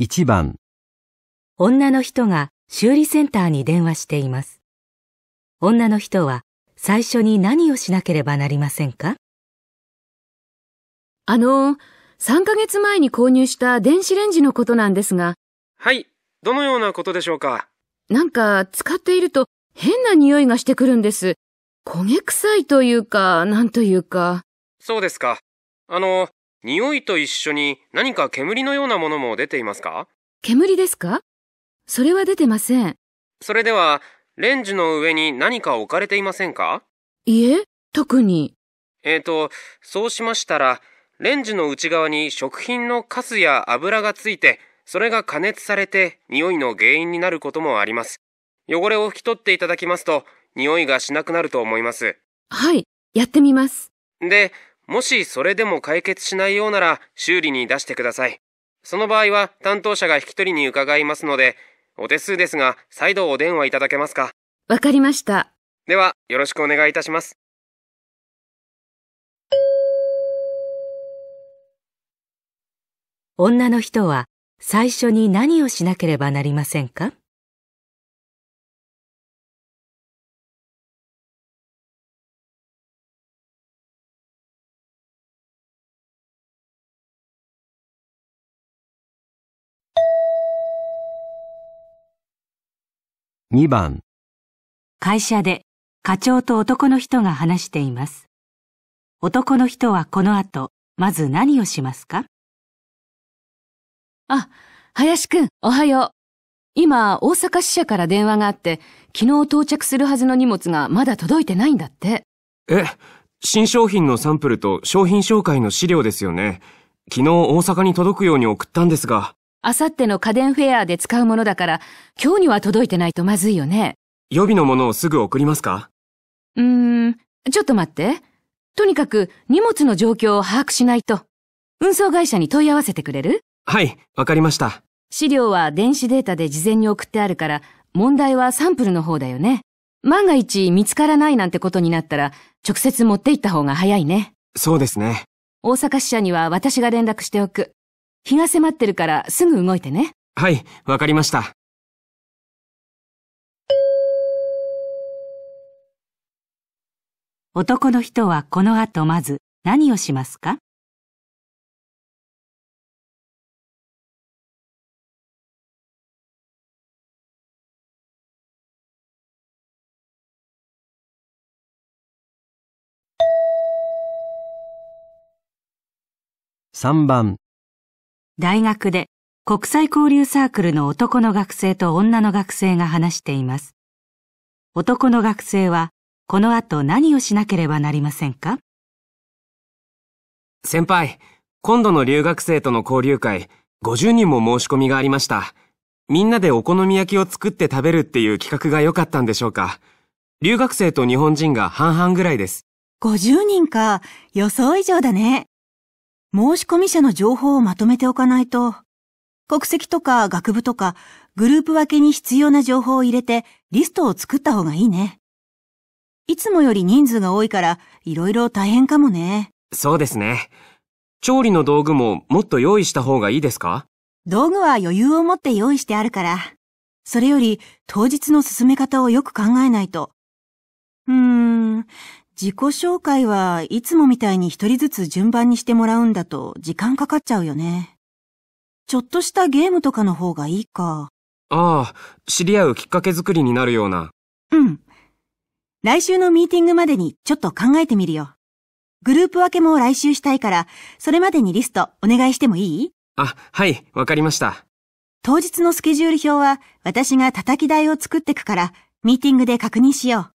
1番、女の人が修理センターに電話しています。女の人は最初に何をしなければなりませんか？あの、3ヶ月前に購入した電子レンジのことなんですが、はい。どのようなことでしょうか？なんか使っていると変な匂いがしてくるんです。焦げ臭いというか、なんというか。そうですか。あの、匂いと一緒に何か煙のようなものも出ていますか？煙ですか？それは出てません。それでは、レンジの上に何か置かれていませんか？いえ、特に。えーと、そうしましたら、レンジの内側に食品のカスや油がついて、それが加熱されて匂いの原因になることもあります。汚れを拭き取っていただきますと、匂いがしなくなると思います。はい、やってみます。で、もしそれでも解決しないようなら修理に出してください。その場合は担当者が引き取りに伺いますので、お手数ですが再度お電話いただけますかわかりました。では、よろしくお願いいたします。女の人は最初に何をしなければなりませんか？2番、会社で課長と男の人が話しています。男の人はこの後、まず何をしますか？あ、林くん、おはよう。今、大阪支社から電話があって、昨日到着するはずの荷物がまだ届いてないんだって。え、新商品のサンプルと商品紹介の資料ですよね。昨日大阪に届くように送ったんですが、あさっての家電フェアで使うものだから、今日には届いてないとまずいよね。予備のものをすぐ送りますか？うーん、ちょっと待って。とにかく荷物の状況を把握しないと。運送会社に問い合わせてくれる？はい、わかりました。資料は電子データで事前に送ってあるから、問題はサンプルの方だよね。万が一見つからないなんてことになったら、直接持って行った方が早いね。そうですね。大阪支社には私が連絡しておく。日が迫ってるからすぐ動いてね。はい、わかりました。男の人はこの後まず何をしますか？3番、大学で国際交流サークルの男の学生と女の学生が話しています。男の学生はこの後何をしなければなりませんか？先輩、今度の留学生との交流会、50人も申し込みがありました。みんなでお好み焼きを作って食べるっていう企画が良かったんでしょうか。留学生と日本人が半々ぐらいです。50人か。予想以上だね。申し込み者の情報をまとめておかないと。国籍とか学部とか、グループ分けに必要な情報を入れて、リストを作った方がいいね。いつもより人数が多いから、いろいろ大変かもね。そうですね。調理の道具ももっと用意した方がいいですか？道具は余裕を持って用意してあるから。それより、当日の進め方をよく考えないと。うーん、自己紹介はいつもみたいに一人ずつ順番にしてもらうんだと時間かかっちゃうよね。ちょっとしたゲームとかの方がいいか。ああ、知り合うきっかけ作りになるような。うん。来週のミーティングまでにちょっと考えてみるよ。グループ分けも来週したいから、それまでにリストお願いしてもいい？あ、はい、わかりました。当日のスケジュール表は私が叩き台を作ってくから、ミーティングで確認しよう。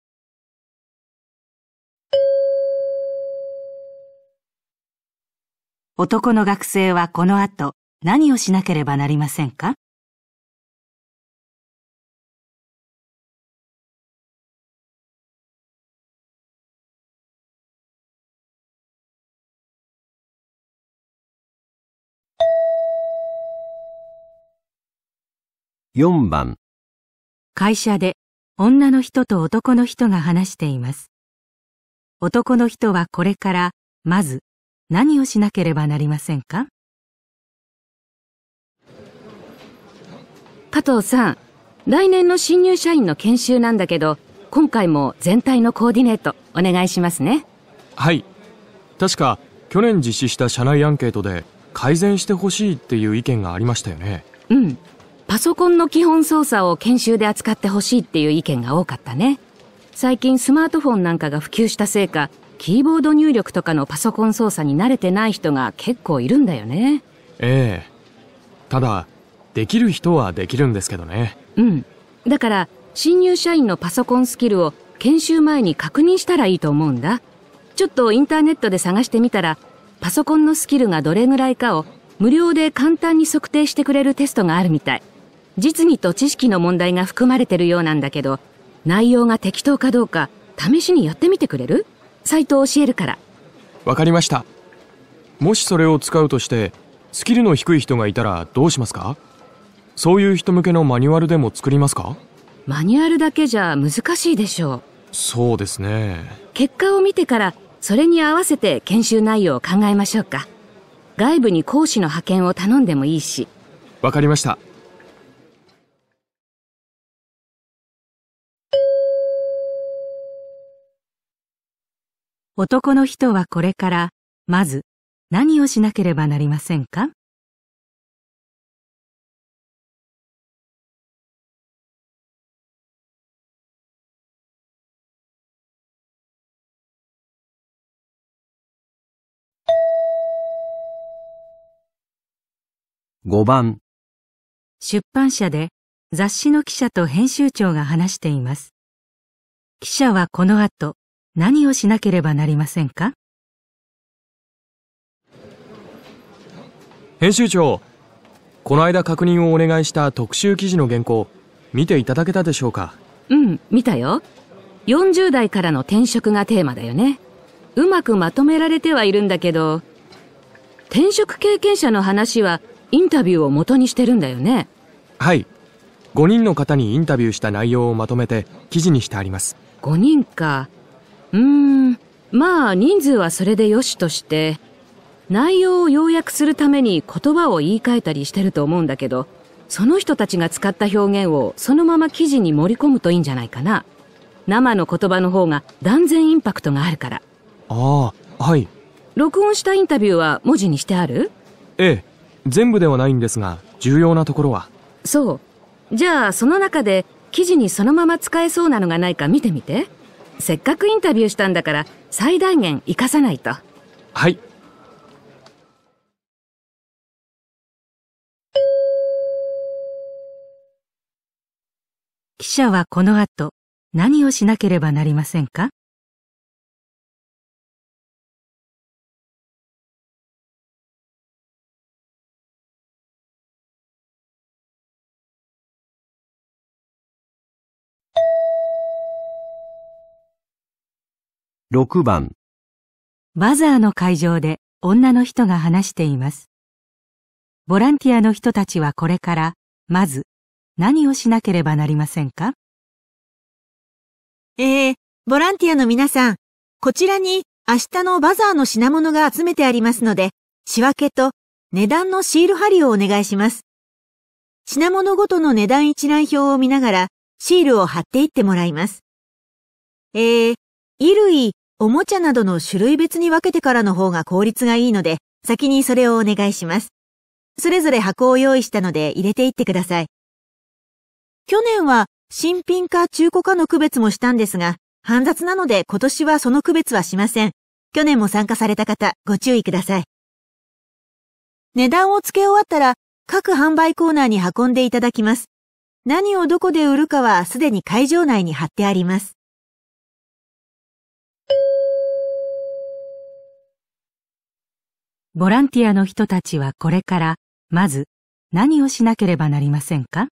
男の学生はこの後何をしなければなりませんか？4番、会社で女の人と男の人が話しています。男の人はこれからまず何をしなければなりませんか？加藤さん、来年の新入社員の研修なんだけど、今回も全体のコーディネートお願いしますね。はい。確か、去年実施した社内アンケートで、改善してほしいっていう意見がありましたよね。うん。パソコンの基本操作を研修で扱ってほしいっていう意見が多かったね。最近スマートフォンなんかが普及したせいか、キーボード入力とかのパソコン操作に慣れてない人が結構いるんだよね。ええ。ただ、できる人はできるんですけどね。うん。だから、新入社員のパソコンスキルを研修前に確認したらいいと思うんだ。ちょっとインターネットで探してみたら、パソコンのスキルがどれぐらいかを無料で簡単に測定してくれるテストがあるみたい。実技と知識の問題が含まれてるようなんだけど、内容が適当かどうか試しにやってみてくれる？サイトを教えるから。わかりました。もしそれを使うとして、スキルの低い人がいたらどうしますか？そういう人向けのマニュアルでも作りますか？マニュアルだけじゃ難しいでしょう。そうですね。結果を見てから、それに合わせて研修内容を考えましょうか。外部に講師の派遣を頼んでもいいし。わかりました。男の人はこれから、まず、何をしなければなりませんか？5番、出版社で雑誌の記者と編集長が話しています。記者はこの後何をしなければなりませんか？編集長、この間確認をお願いした特集記事の原稿、見ていただけたでしょうか？うん、見たよ。40代からの転職がテーマだよね。うまくまとめられてはいるんだけど、転職経験者の話はインタビューを元にしてるんだよね。はい。5人の方にインタビューした内容をまとめて記事にしてあります。5人か。うーん、まあ人数はそれでよしとして、内容を要約するために言葉を言い換えたりしてると思うんだけど、その人たちが使った表現をそのまま記事に盛り込むといいんじゃないかな。生の言葉の方が断然インパクトがあるから。ああ、はい。録音したインタビューは文字にしてある？ええ、全部ではないんですが、重要なところは。そう。じゃあその中で記事にそのまま使えそうなのがないか見てみて。せっかくインタビューしたんだから最大限活かさないと。はい。記者はこの後何をしなければなりませんか？6番、バザーの会場で女の人が話しています。ボランティアの人たちはこれから、まず、何をしなければなりませんか？えー、ボランティアの皆さん、こちらに明日のバザーの品物が集めてありますので、仕分けと値段のシール貼りをお願いします。品物ごとの値段一覧表を見ながら、シールを貼っていってもらいます。えー、衣類、おもちゃなどの種類別に分けてからの方が効率がいいので、先にそれをお願いします。それぞれ箱を用意したので入れていってください。去年は新品か中古かの区別もしたんですが、煩雑なので今年はその区別はしません。去年も参加された方、ご注意ください。値段を付け終わったら、各販売コーナーに運んでいただきます。何をどこで売るかはすでに会場内に貼ってあります。ボランティアの人たちはこれから、まず、何をしなければなりませんか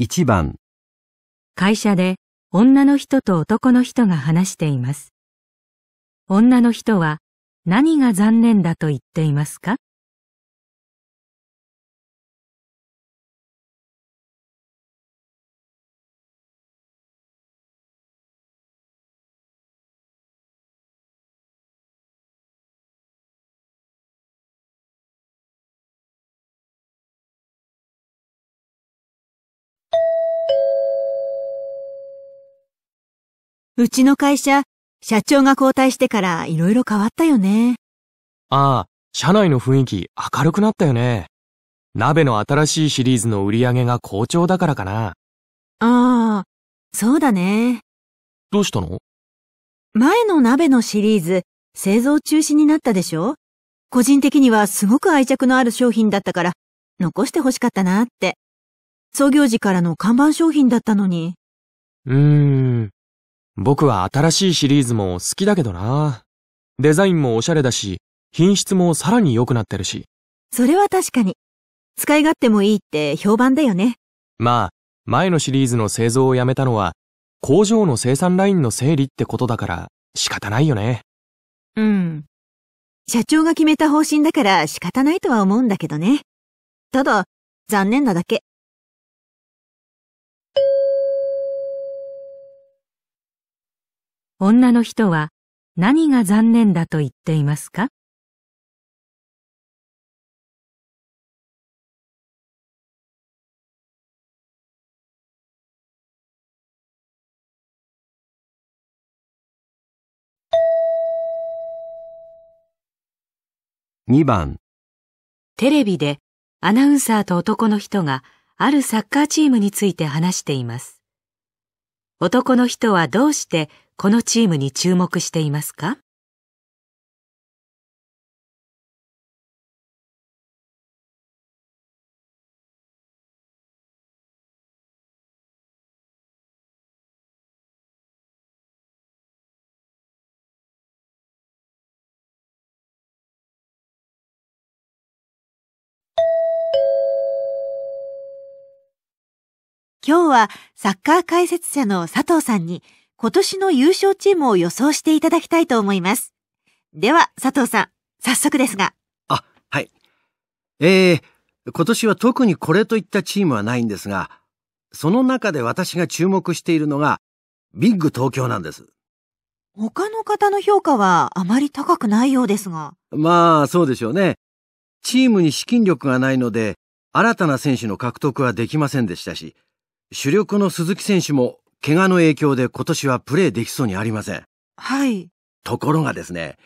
？1番、会社で女の人と男の人が話しています。女の人は何が残念だと言っていますか？うちの会社、社長が交代してから色々変わったよね。ああ、社内の雰囲気明るくなったよね。鍋の新しいシリーズの売り上げが好調だからかな。ああ、そうだね。どうしたの？前の鍋のシリーズ、製造中止になったでしょ？個人的にはすごく愛着のある商品だったから、残して欲しかったなって。創業時からの看板商品だったのに。うーん。僕は新しいシリーズも好きだけどな。デザインもおしゃれだし、品質もさらに良くなってるし。それは確かに。使い勝手もいいって評判だよね。まあ、前のシリーズの製造をやめたのは、工場の生産ラインの整理ってことだから仕方ないよね。うん。社長が決めた方針だから仕方ないとは思うんだけどね。ただ、残念なだけ。女の人は何が残念だと言っていますか？2番テレビでアナウンサーと男の人があるサッカーチームについて話しています。男の人はどうしてこのチームに注目していますか？今日はサッカー解説者の佐藤さんに今年の優勝チームを予想していただきたいと思います。では佐藤さん、早速ですが。あ、はい。えー、今年は特にこれといったチームはないんですが、その中で私が注目しているのがビッグ東京なんです。他の方の評価はあまり高くないようですが。まあ、そうでしょうね。チームに資金力がないので、新たな選手の獲得はできませんでしたし、主力の鈴木選手も怪我の影響で今年はプレーできそうにありません。はい。ところがですね、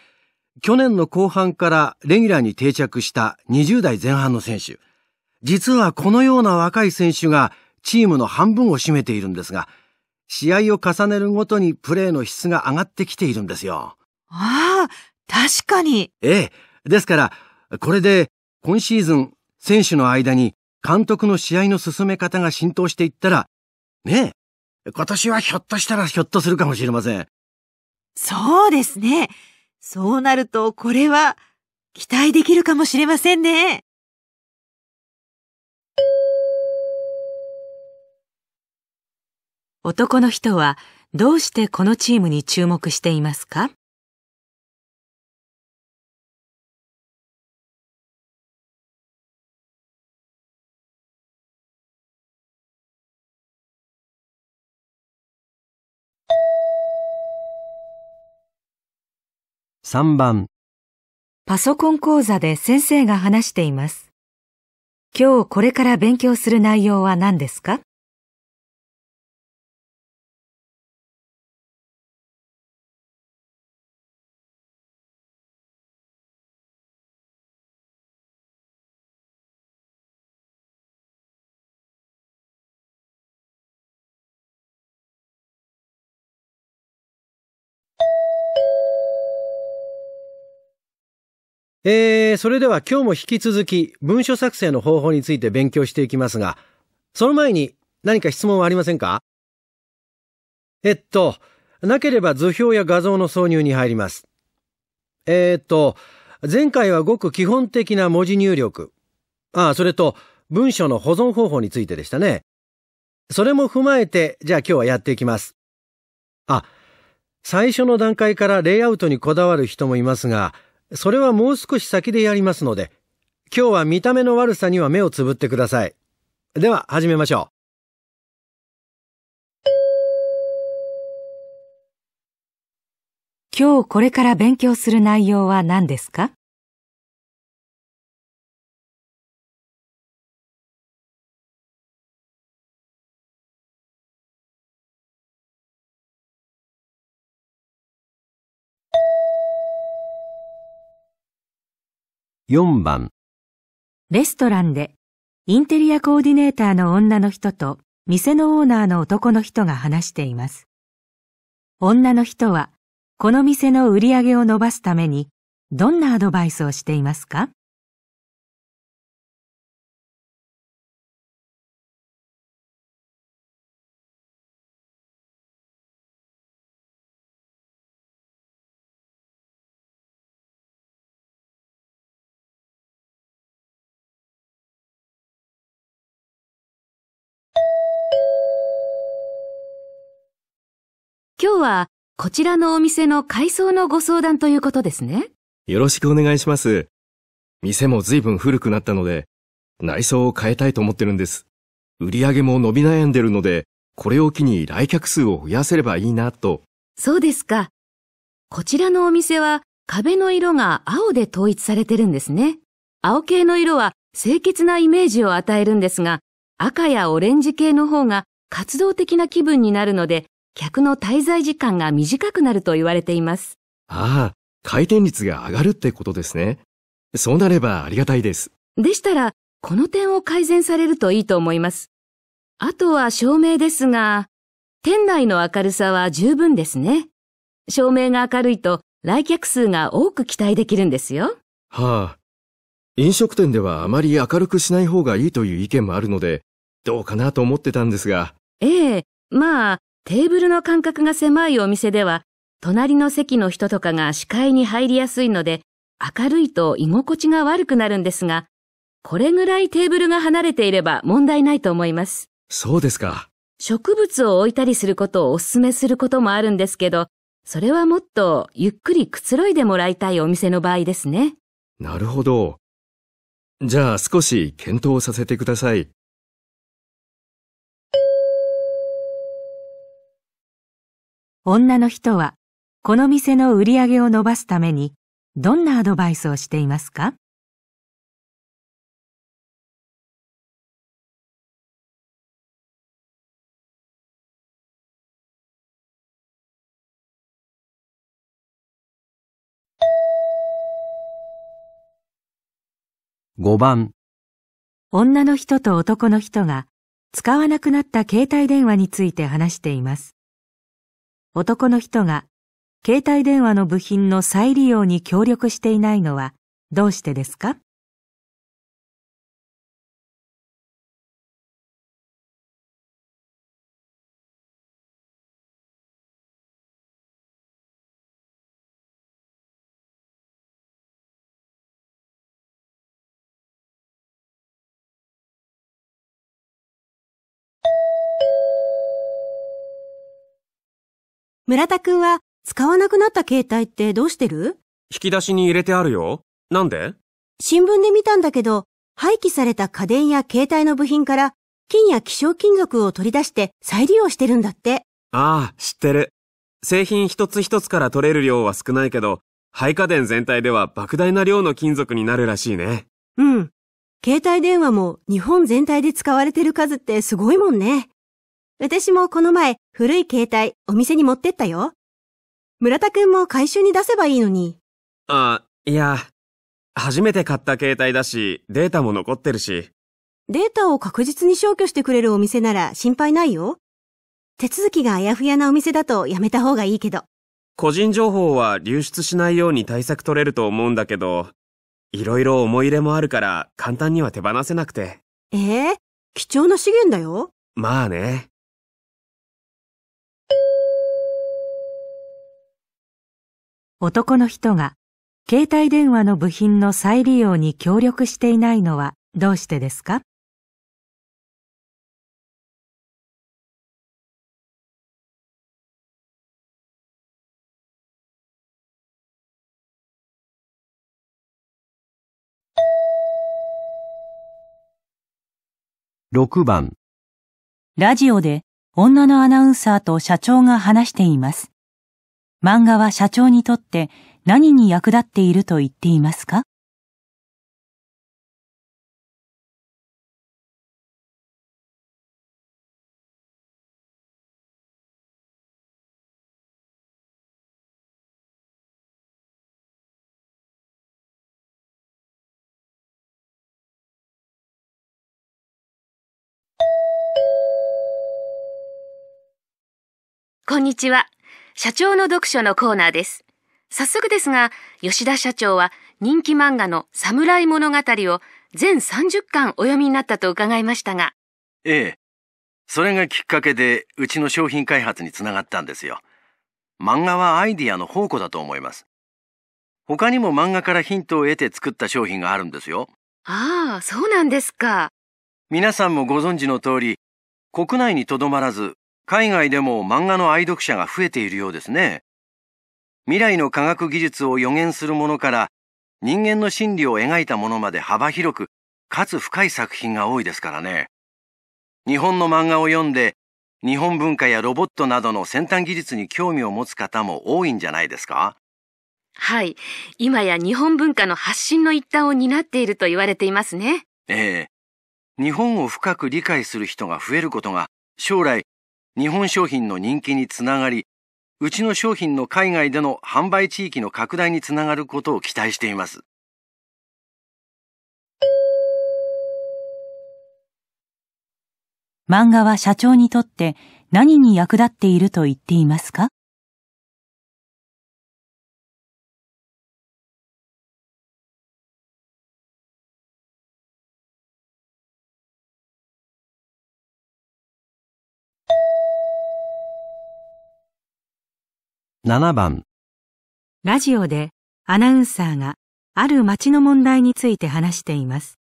去年の後半からレギュラーに定着した20代前半の選手。実はこのような若い選手がチームの半分を占めているんですが、試合を重ねるごとにプレーの質が上がってきているんですよ。ああ、確かに。ええ。ですから、これで今シーズン選手の間に監督の試合の進め方が浸透していったら、ねえ、今年はひょっとしたらひょっとするかもしれません。そうですね。そうなると、これは、期待できるかもしれませんね。男の人はどうしてこのチームに注目していますか？3番パソコン講座で先生が話しています。今日これから勉強する内容は何ですか？えー、それでは今日も引き続き文書作成の方法について勉強していきますが、その前に何か質問はありませんか？えっと、なければ図表や画像の挿入に入ります。えー、っと、前回はごく基本的な文字入力。ああ、それと文書の保存方法についてでしたね。それも踏まえて、じゃあ今日はやっていきます。あ、最初の段階からレイアウトにこだわる人もいますが、それはもう少し先でやりますので、今日は見た目の悪さには目をつぶってください。では始めましょう。今日これから勉強する内容は何ですか？4番。レストランでインテリアコーディネーターの女の人と店のオーナーの男の人が話しています。女の人はこの店の売り上げを伸ばすためにどんなアドバイスをしていますか？日はこちらのお店の改装のご相談ということですね。よろしくお願いします。店も随分古くなったので、内装を変えたいと思ってるんです。売り上げも伸び悩んでるので、これを機に来客数を増やせればいいなと。そうですか。こちらのお店は壁の色が青で統一されてるんですね。青系の色は清潔なイメージを与えるんですが、赤やオレンジ系の方が活動的な気分になるので、客の滞在時間が短くなると言われています。ああ、回転率が上がるってことですね。そうなればありがたいです。でしたら、この点を改善されるといいと思います。あとは照明ですが、店内の明るさは十分ですね。照明が明るいと来客数が多く期待できるんですよ。はあ。飲食店ではあまり明るくしない方がいいという意見もあるので、どうかなと思ってたんですが。ええ、まあ、テーブルの間隔が狭いお店では、隣の席の人とかが視界に入りやすいので、明るいと居心地が悪くなるんですが、これぐらいテーブルが離れていれば問題ないと思います。そうですか。植物を置いたりすることをお勧めすることもあるんですけど、それはもっとゆっくりくつろいでもらいたいお店の場合ですね。なるほど。じゃあ少し検討させてください。女の人はこの店の売り上げを伸ばすためにどんなアドバイスをしていますか？5番。女の人と男の人が使わなくなった携帯電話について話しています。男の人が携帯電話の部品の再利用に協力していないのはどうしてですか？村田くんは使わなくなった携帯ってどうしてる？引き出しに入れてあるよ。なんで？新聞で見たんだけど、廃棄された家電や携帯の部品から金や希少金属を取り出して再利用してるんだって。ああ、知ってる。製品一つ一つから取れる量は少ないけど、廃家電全体では莫大な量の金属になるらしいね。うん。携帯電話も日本全体で使われてる数ってすごいもんね。私もこの前古い携帯お店に持ってったよ。村田くんも回収に出せばいいのに。あ、いや、初めて買った携帯だし、データも残ってるし。データを確実に消去してくれるお店なら心配ないよ。手続きがあやふやなお店だとやめた方がいいけど。個人情報は流出しないように対策取れると思うんだけど、いろいろ思い入れもあるから簡単には手放せなくて。ええ貴重な資源だよ。まあね。男の人が携帯電話の部品の再利用に協力していないのはどうしてですか？6番。ラジオで女のアナウンサーと社長が話しています。漫画は社長にとって何に役立っていると言っていますか？こんにちは。社長の読書のコーナーです。早速ですが、吉田社長は人気漫画の侍物語を全30巻お読みになったと伺いましたが、ええ。それがきっかけで、うちの商品開発につながったんですよ。漫画はアイディアの宝庫だと思います。他にも漫画からヒントを得て作った商品があるんですよ。ああ、そうなんですか。皆さんもご存知の通り、国内にとどまらず、海外でも漫画の愛読者が増えているようですね。未来の科学技術を予言するものから、人間の心理を描いたものまで幅広く、かつ深い作品が多いですからね。日本の漫画を読んで、日本文化やロボットなどの先端技術に興味を持つ方も多いんじゃないですか？はい。今や日本文化の発信の一端を担っていると言われていますね。ええ。日本を深く理解する人が増えることが、将来、日本商品の人気につながり、うちの商品の海外での販売地域の拡大につながることを期待しています。漫画は社長にとって何に役立っていると言っていますか？7番、ラジオでアナウンサーがある町の問題について話しています。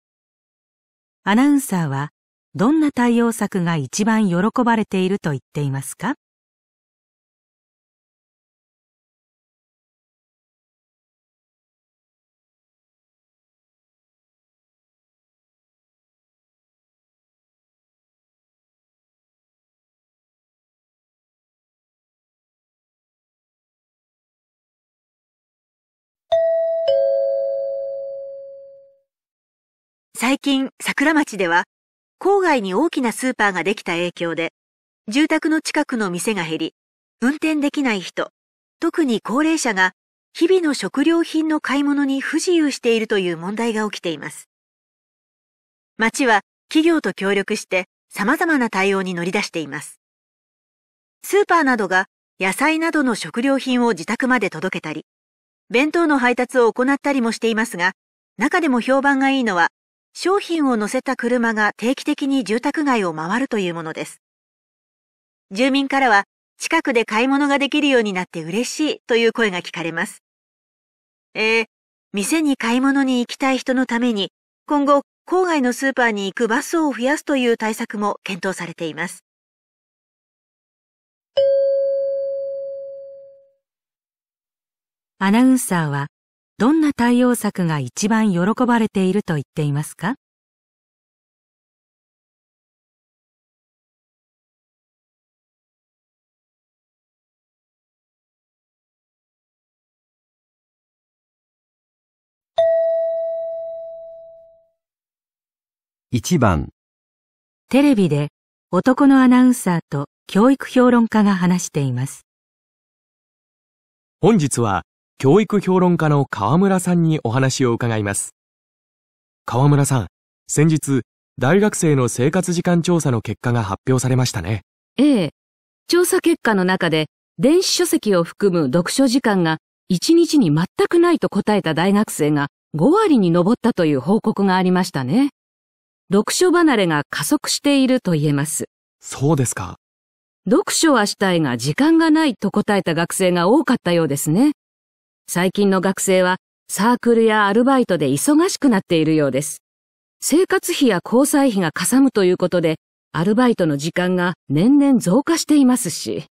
アナウンサーはどんな対応策が一番喜ばれていると言っていますか？最近、桜町では、郊外に大きなスーパーができた影響で、住宅の近くの店が減り、運転できない人、特に高齢者が、日々の食料品の買い物に不自由しているという問題が起きています。町は企業と協力して様々な対応に乗り出しています。スーパーなどが野菜などの食料品を自宅まで届けたり、弁当の配達を行ったりもしていますが、中でも評判がいいのは商品を乗せた車が定期的に住宅街を回るというものです。住民からは、近くで買い物ができるようになって嬉しいという声が聞かれます。えー、店に買い物に行きたい人のために、今後、郊外のスーパーに行くバスを増やすという対策も検討されています。アナウンサーはどんな対応策が一番喜ばれていると言っていますか？1番、テレビで男のアナウンサーと教育評論家が話しています。本日は教育評論家の河村さんにお話を伺います。河村さん、先日、大学生の生活時間調査の結果が発表されましたね。ええ。調査結果の中で、電子書籍を含む読書時間が1日に全くないと答えた大学生が5割に上ったという報告がありましたね。読書離れが加速していると言えます。そうですか。読書はしたいが時間がないと答えた学生が多かったようですね。最近の学生はサークルやアルバイトで忙しくなっているようです。生活費や交際費がかさむということで、アルバイトの時間が年々増加していますし。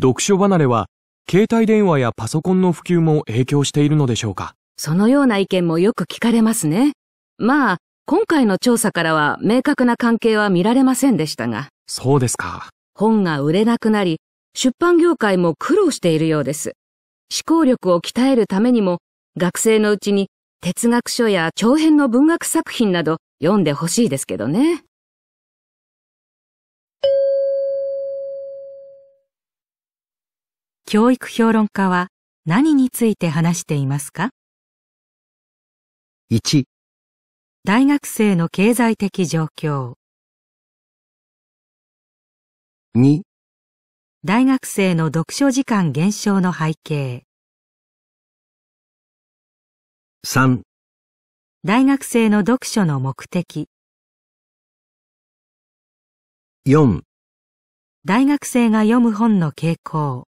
読書離れは、携帯電話やパソコンの普及も影響しているのでしょうか？そのような意見もよく聞かれますね。まあ、今回の調査からは明確な関係は見られませんでしたが。そうですか。本が売れなくなり、出版業界も苦労しているようです。思考力を鍛えるためにも、学生のうちに哲学書や長編の文学作品など読んでほしいですけどね。教育評論家は何について話していますか？1、大学生の経済的状況。2、大学生の読書時間減少の背景。3、大学生の読書の目的。4、大学生が読む本の傾向。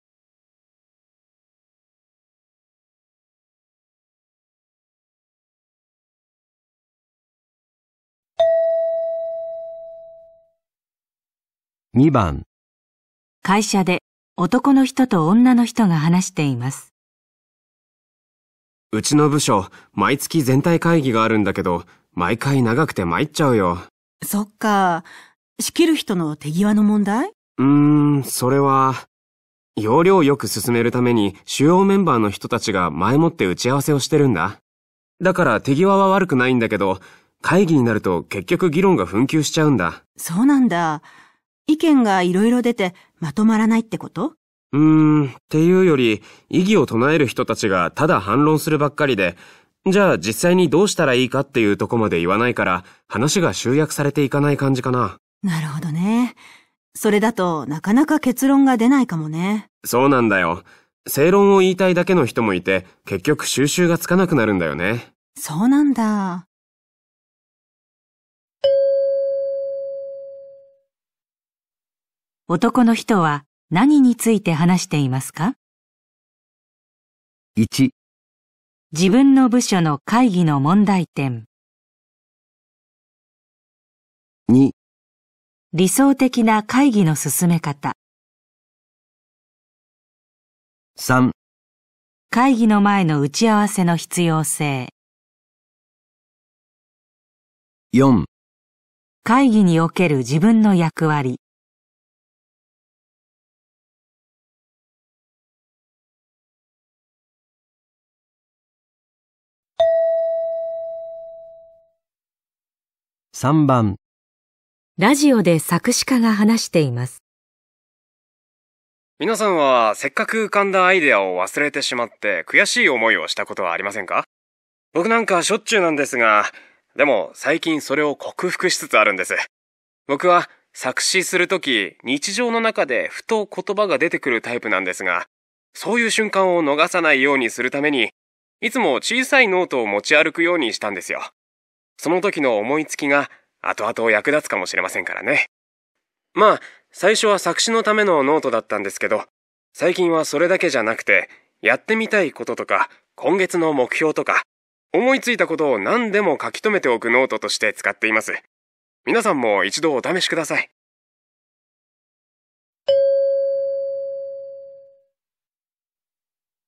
2番、会社で男の人と女の人が話しています。うちの部署、毎月全体会議があるんだけど、毎回長くて参っちゃうよ。そっか。仕切る人の手際の問題？うーん、それは、要領よく進めるために主要メンバーの人たちが前もって打ち合わせをしてるんだ。だから手際は悪くないんだけど、会議になると結局議論が紛糾しちゃうんだ。そうなんだ。意見がいろいろ出てまとまらないってこと？うーん、っていうより、異議を唱える人たちがただ反論するばっかりで、じゃあ実際にどうしたらいいかっていうとこまで言わないから、話が集約されていかない感じかな。なるほどね。それだとなかなか結論が出ないかもね。そうなんだよ。正論を言いたいだけの人もいて、結局収集がつかなくなるんだよね。そうなんだ。男の人は何について話していますか？1、自分の部署の会議の問題点。2、理想的な会議の進め方。3、会議の前の打ち合わせの必要性。4、会議における自分の役割。3番、ラジオで作詞家が話しています。皆さんはせっかく浮かんだアイデアを忘れてしまって悔しい思いをしたことはありませんか？僕なんかしょっちゅうなんですが、でも最近それを克服しつつあるんです。僕は作詞するとき日常の中でふと言葉が出てくるタイプなんですが、そういう瞬間を逃さないようにするために、いつも小さいノートを持ち歩くようにしたんですよ。その時の思いつきが後々役立つかもしれませんからね。まあ、最初は作詞のためのノートだったんですけど、最近はそれだけじゃなくて、やってみたいこととか、今月の目標とか、思いついたことを何でも書き留めておくノートとして使っています。皆さんも一度お試しください。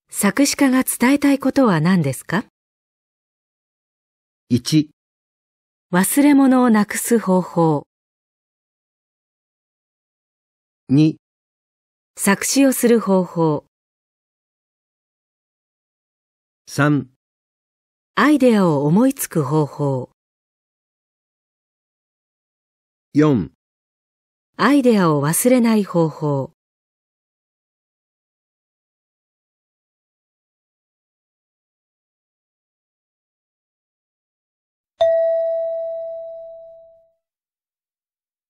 作詞家が伝えたいことは何ですか？1、忘れ物をなくす方法。2、作詞をする方法。3、アイデアを思いつく方法。4、アイデアを忘れない方法。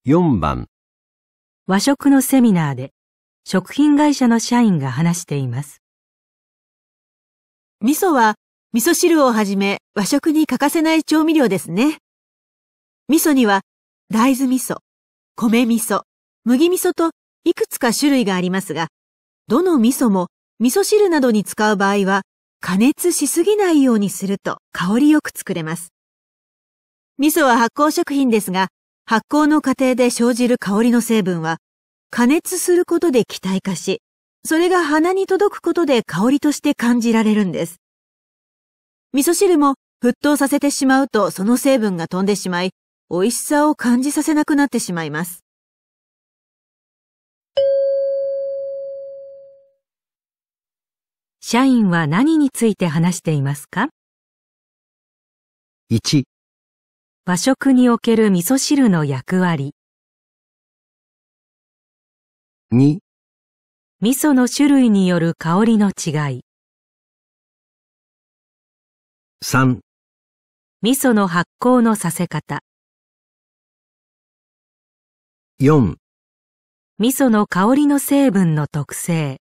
4番、和食のセミナーで食品会社の社員が話しています。味噌は味噌汁をはじめ和食に欠かせない調味料ですね。味噌には大豆味噌、米味噌、麦味噌といくつか種類がありますが、どの味噌も味噌汁などに使う場合は加熱しすぎないようにすると香りよく作れます。味噌は発酵食品ですが、発酵の過程で生じる香りの成分は加熱することで気体化し、それが鼻に届くことで香りとして感じられるんです。味噌汁も沸騰させてしまうとその成分が飛んでしまい、美味しさを感じさせなくなってしまいます。社員は何について話していますか？1、和食における味噌汁の役割。2、味噌の種類による香りの違い。3、味噌の発酵のさせ方。4味噌の香りの成分の特性。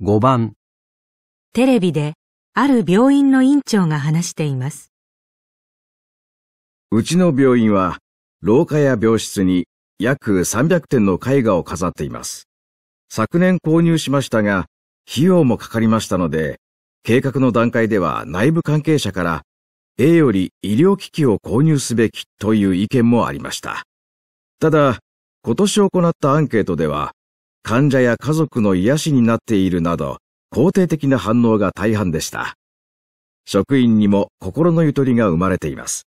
5番、テレビである病院の院長が話しています。うちの病院は、廊下や病室に約300点の絵画を飾っています。昨年購入しましたが、費用もかかりましたので、計画の段階では内部関係者から、A より医療機器を購入すべきという意見もありました。ただ、今年行ったアンケートでは、患者や家族の癒しになっているなど、肯定的な反応が大半でした。職員にも心のゆとりが生まれています。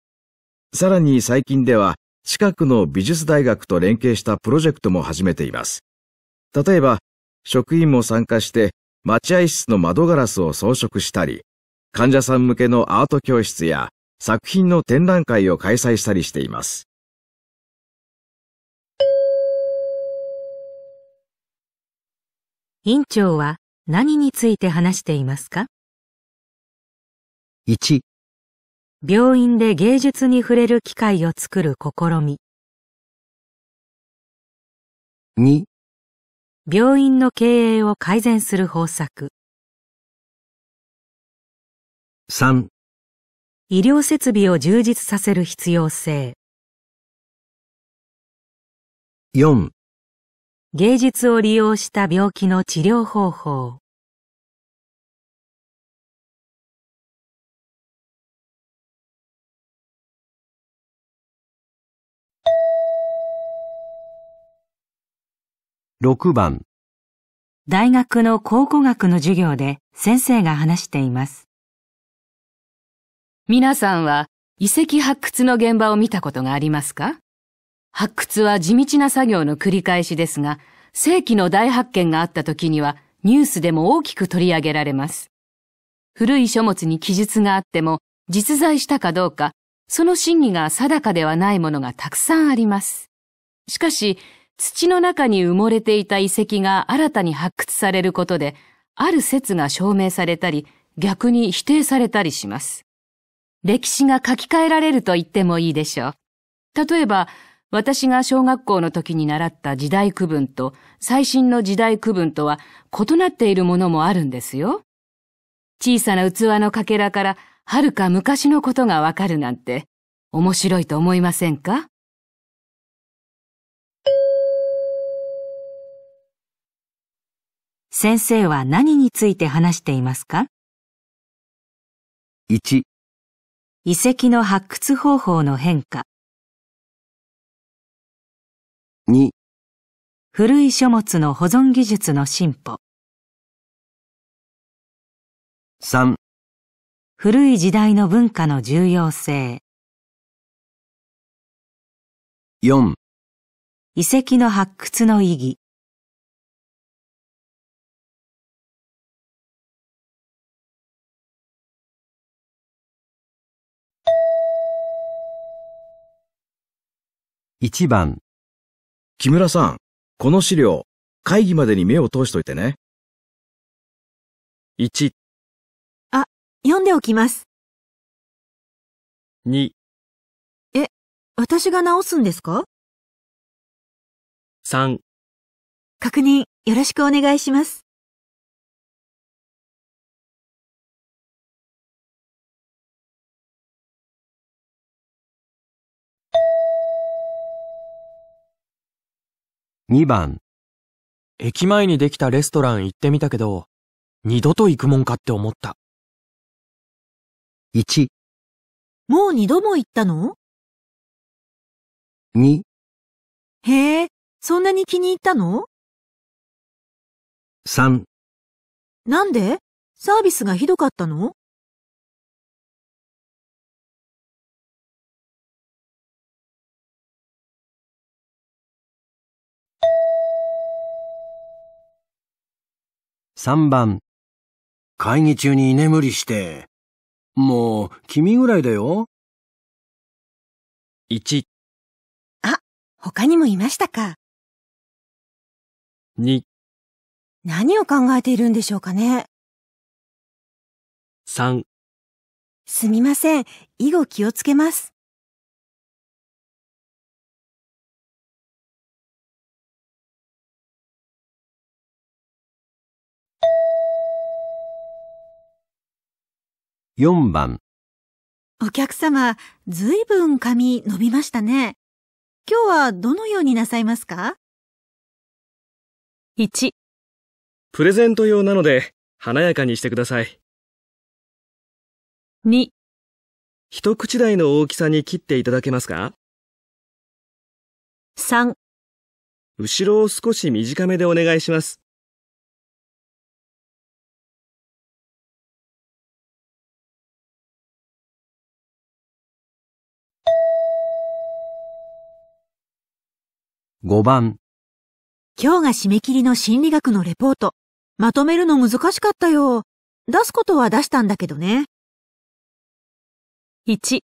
さらに最近では、近くの美術大学と連携したプロジェクトも始めています。例えば、職員も参加して、待合室の窓ガラスを装飾したり、患者さん向けのアート教室や作品の展覧会を開催したりしています。院長は何について話していますか？1、病院で芸術に触れる機会を作る試み。2、病院の経営を改善する方策。3、医療設備を充実させる必要性。4、芸術を利用した病気の治療方法。6番、大学の考古学の授業で先生が話しています。皆さんは遺跡発掘の現場を見たことがありますか？発掘は地道な作業の繰り返しですが、世紀の大発見があった時にはニュースでも大きく取り上げられます。古い書物に記述があっても実在したかどうか、その真偽が定かではないものがたくさんあります。しかし、土の中に埋もれていた遺跡が新たに発掘されることで、ある説が証明されたり、逆に否定されたりします。歴史が書き換えられると言ってもいいでしょう。例えば、私が小学校の時に習った時代区分と最新の時代区分とは異なっているものもあるんですよ。小さな器のかけらから遥か昔のことがわかるなんて面白いと思いませんか？先生は何について話していますか？1、遺跡の発掘方法の変化。2、古い書物の保存技術の進歩。3、古い時代の文化の重要性。4、遺跡の発掘の意義。1番、木村さん、この資料、会議までに目を通しといてね。1、読んでおきます。2、私が直すんですか？3確認よろしくお願いします。2番、駅前にできたレストラン行ってみたけど、二度と行くもんかって思った。1、もう二度も行ったの？2、へえ、そんなに気に入ったの？3、なんで？サービスがひどかったの？3番、会議中に居眠りして。もう、君ぐらいだよ。1、他にもいましたか？2、何を考えているんでしょうかね？3、すみません。以後気をつけます。4番、お客様、ずいぶん髪伸びましたね。今日はどのようになさいますか？1、プレゼント用なので、華やかにしてください。2、一口大の大きさに切っていただけますか？3、後ろを少し短めでお願いします。5番、今日が締め切りの心理学のレポート。まとめるの難しかったよ。出すことは出したんだけどね。1、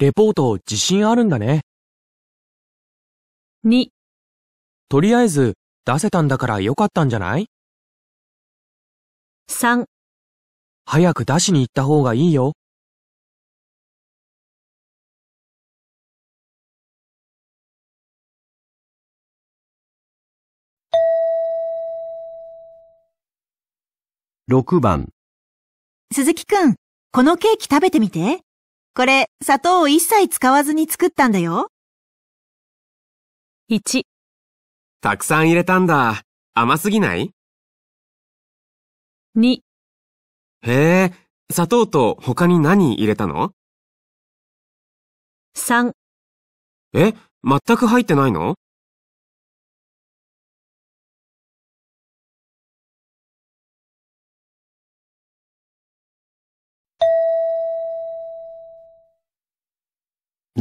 レポート自信あるんだね。2、とりあえず出せたんだからよかったんじゃない？3早く出しに行った方がいいよ。6番、鈴木くん、このケーキ食べてみて。これ、砂糖を一切使わずに作ったんだよ。1、たくさん入れたんだ。甘すぎない？2、へえ、砂糖と他に何入れたの？3え、全く入ってないの？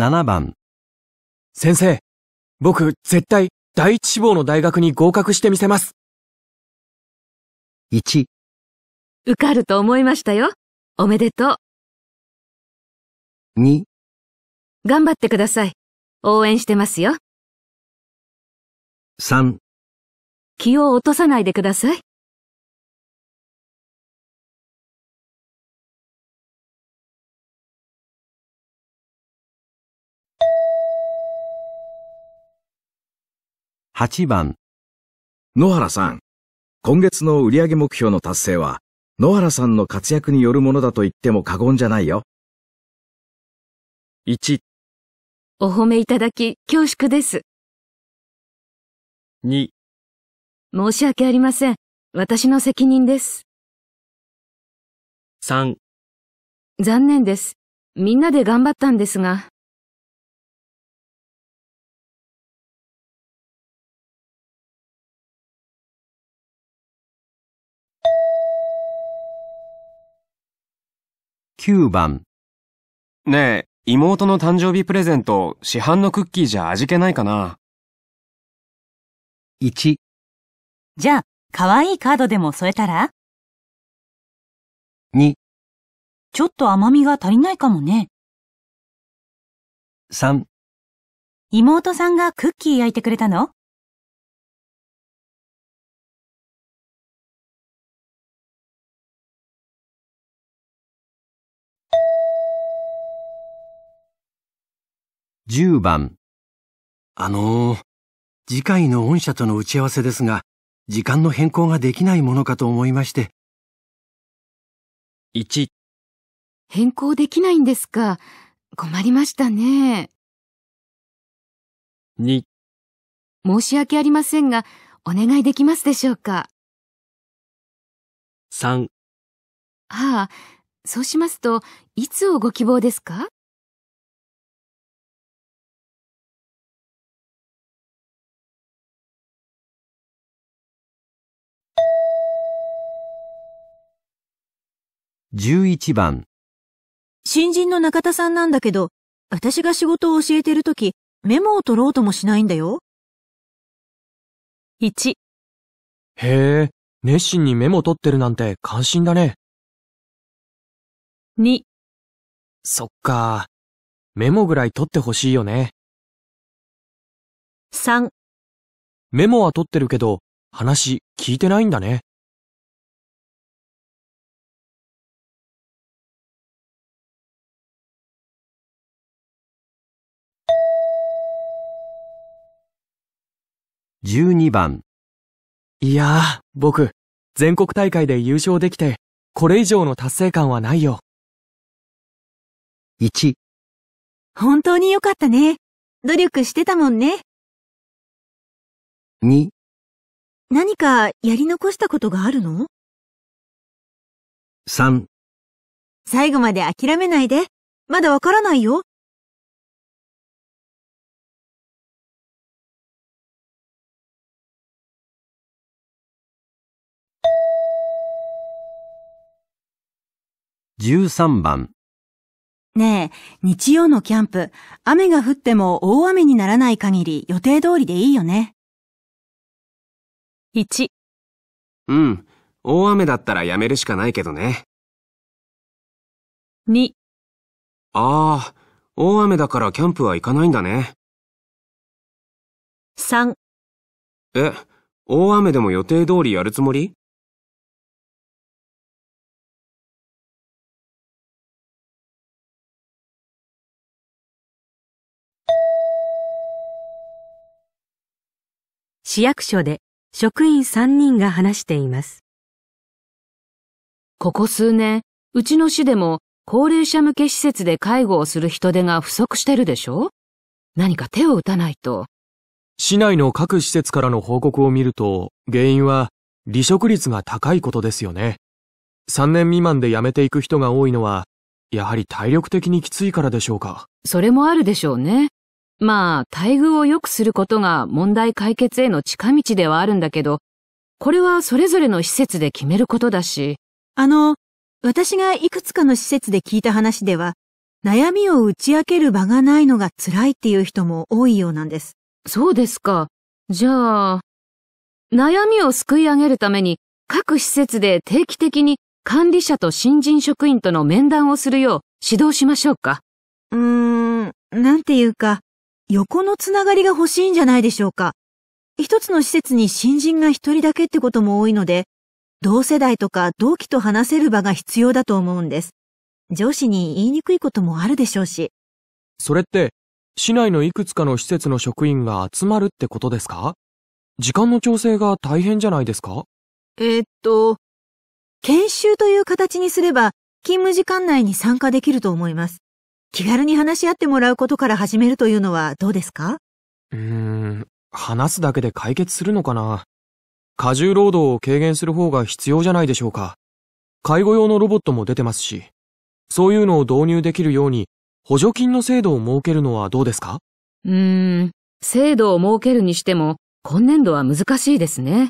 7番、先生、僕絶対第一志望の大学に合格してみせます。1、受かると思いましたよ。おめでとう。2、頑張ってください。応援してますよ。3、気を落とさないでください。8番、野原さん、今月の売上目標の達成は、野原さんの活躍によるものだと言っても過言じゃないよ。1、お褒めいただき恐縮です。2、申し訳ありません。私の責任です。3、残念です。みんなで頑張ったんですが。9番、ねえ、妹の誕生日プレゼント、市販のクッキーじゃ味気ないかな？1、じゃあ、可愛いカードでも添えたら？2、ちょっと甘みが足りないかもね。3、妹さんがクッキー焼いてくれたの？10番。あのー、次回の御社との打ち合わせですが、時間の変更ができないものかと思いまして。1、変更できないんですか。困りましたね。2、申し訳ありませんが、お願いできますでしょうか。3、はあ、そうしますと、いつをご希望ですか？11番。新人の中田さんなんだけど、私が仕事を教えてるとき、メモを取ろうともしないんだよ。1、へえ、熱心にメモ取ってるなんて感心だね。2、そっか。メモぐらい取ってほしいよね。3メモは取ってるけど、話聞いてないんだね。12番。いやー、僕、全国大会で優勝できて、これ以上の達成感はないよ。1、本当によかったね。努力してたもんね。2、何かやり残したことがあるの？3、最後まで諦めないで。まだわからないよ。13番。ねえ、日曜のキャンプ、雨が降っても大雨にならない限り予定通りでいいよね。1、うん。大雨だったらやめるしかないけどね。2、ああ、大雨だからキャンプは行かないんだね。3、え、大雨でも予定通りやるつもり？市役所で職員3人が話しています。ここ数年、うちの市でも高齢者向け施設で介護をする人手が不足してるでしょ？何か手を打たないと。市内の各施設からの報告を見ると、原因は離職率が高いことですよね。3年未満で辞めていく人が多いのは、やはり体力的にきついからでしょうか。それもあるでしょうね。まあ、待遇を良くすることが問題解決への近道ではあるんだけど、これはそれぞれの施設で決めることだし、あの、私がいくつかの施設で聞いた話では、悩みを打ち明ける場がないのが辛いっていう人も多いようなんです。そうですか。じゃあ、悩みをすくい上げるために各施設で定期的に管理者と新人職員との面談をするよう指導しましょうか。うーん、なんていうか、横のつながりが欲しいんじゃないでしょうか。一つの施設に新人が一人だけってことも多いので、同世代とか同期と話せる場が必要だと思うんです。上司に言いにくいこともあるでしょうし。それって、市内のいくつかの施設の職員が集まるってことですか？時間の調整が大変じゃないですか？えーっと、研修という形にすれば、勤務時間内に参加できると思います。気軽に話し合ってもらうことから始めるというのはどうですか？うーん、話すだけで解決するのかな？過重労働を軽減する方が必要じゃないでしょうか。介護用のロボットも出てますし、そういうのを導入できるように補助金の制度を設けるのはどうですか？うーん、制度を設けるにしても今年度は難しいですね。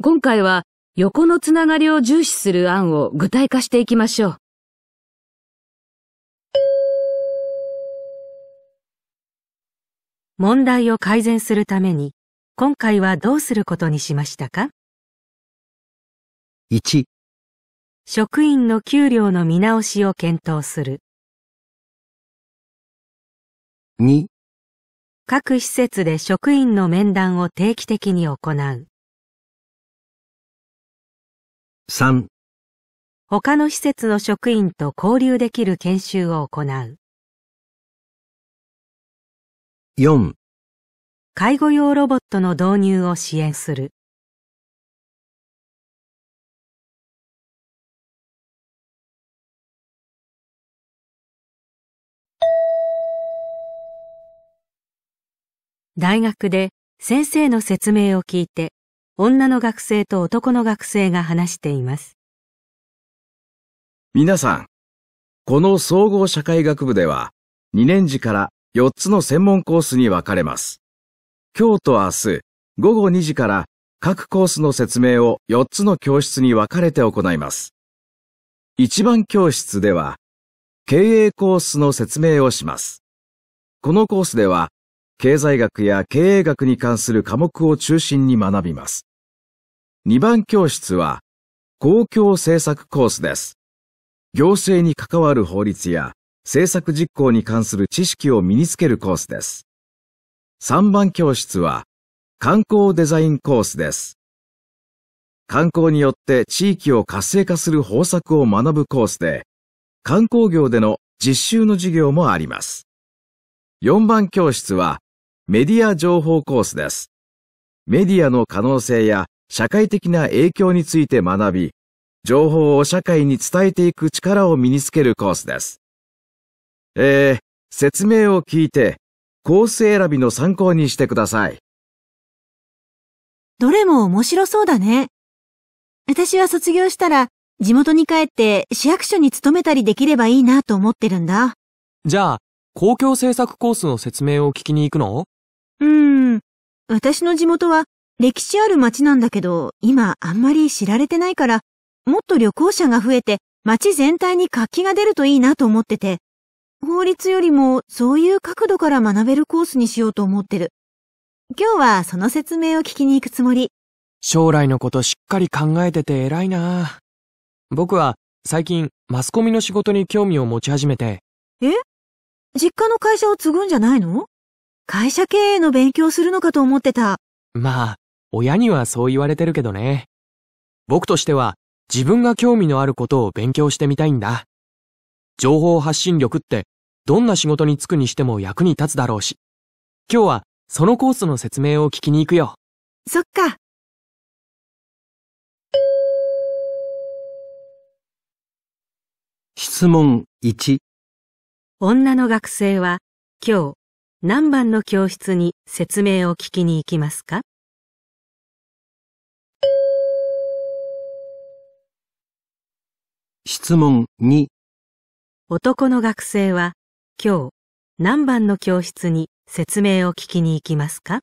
今回は横のつながりを重視する案を具体化していきましょう。問題を改善するために、今回はどうすることにしましたか？1、職員の給料の見直しを検討する。2、各施設で職員の面談を定期的に行う。3、他の施設の職員と交流できる研修を行う。4、介護用ロボットの導入を支援する。大学で先生の説明を聞いて、女の学生と男の学生が話しています。皆さん、この総合社会学部では、2年次から4つの専門コースに分かれます。今日と明日、午後2時から各コースの説明を4つの教室に分かれて行います。1番教室では、経営コースの説明をします。このコースでは、経済学や経営学に関する科目を中心に学びます。2番教室は、公共政策コースです。行政に関わる法律や政策実行に関する知識を身につけるコースです。3番教室は観光デザインコースです。観光によって地域を活性化する方策を学ぶコースで、観光業での実習の授業もあります。4番教室はメディア情報コースです。メディアの可能性や社会的な影響について学び、情報を社会に伝えていく力を身につけるコースです。えー、説明を聞いて、コース選びの参考にしてください。どれも面白そうだね。私は卒業したら、地元に帰って市役所に勤めたりできればいいなと思ってるんだ。じゃあ、公共政策コースの説明を聞きに行くの？うーん。私の地元は歴史ある町なんだけど、今あんまり知られてないから、もっと旅行者が増えて町全体に活気が出るといいなと思ってて、法律よりもそういう角度から学べるコースにしようと思ってる。今日はその説明を聞きに行くつもり。将来のことしっかり考えてて偉いな僕は最近マスコミの仕事に興味を持ち始めて。え？実家の会社を継ぐんじゃないの？会社経営の勉強するのかと思ってた。まあ、親にはそう言われてるけどね。僕としては自分が興味のあることを勉強してみたいんだ。情報発信力ってどんな仕事に就くにしても役に立つだろうし。今日はそのコースの説明を聞きに行くよ。そっか。質問1女の学生は今日何番の教室に説明を聞きに行きますか？質問2男の学生は今日何番の教室に説明を聞きに行きますか？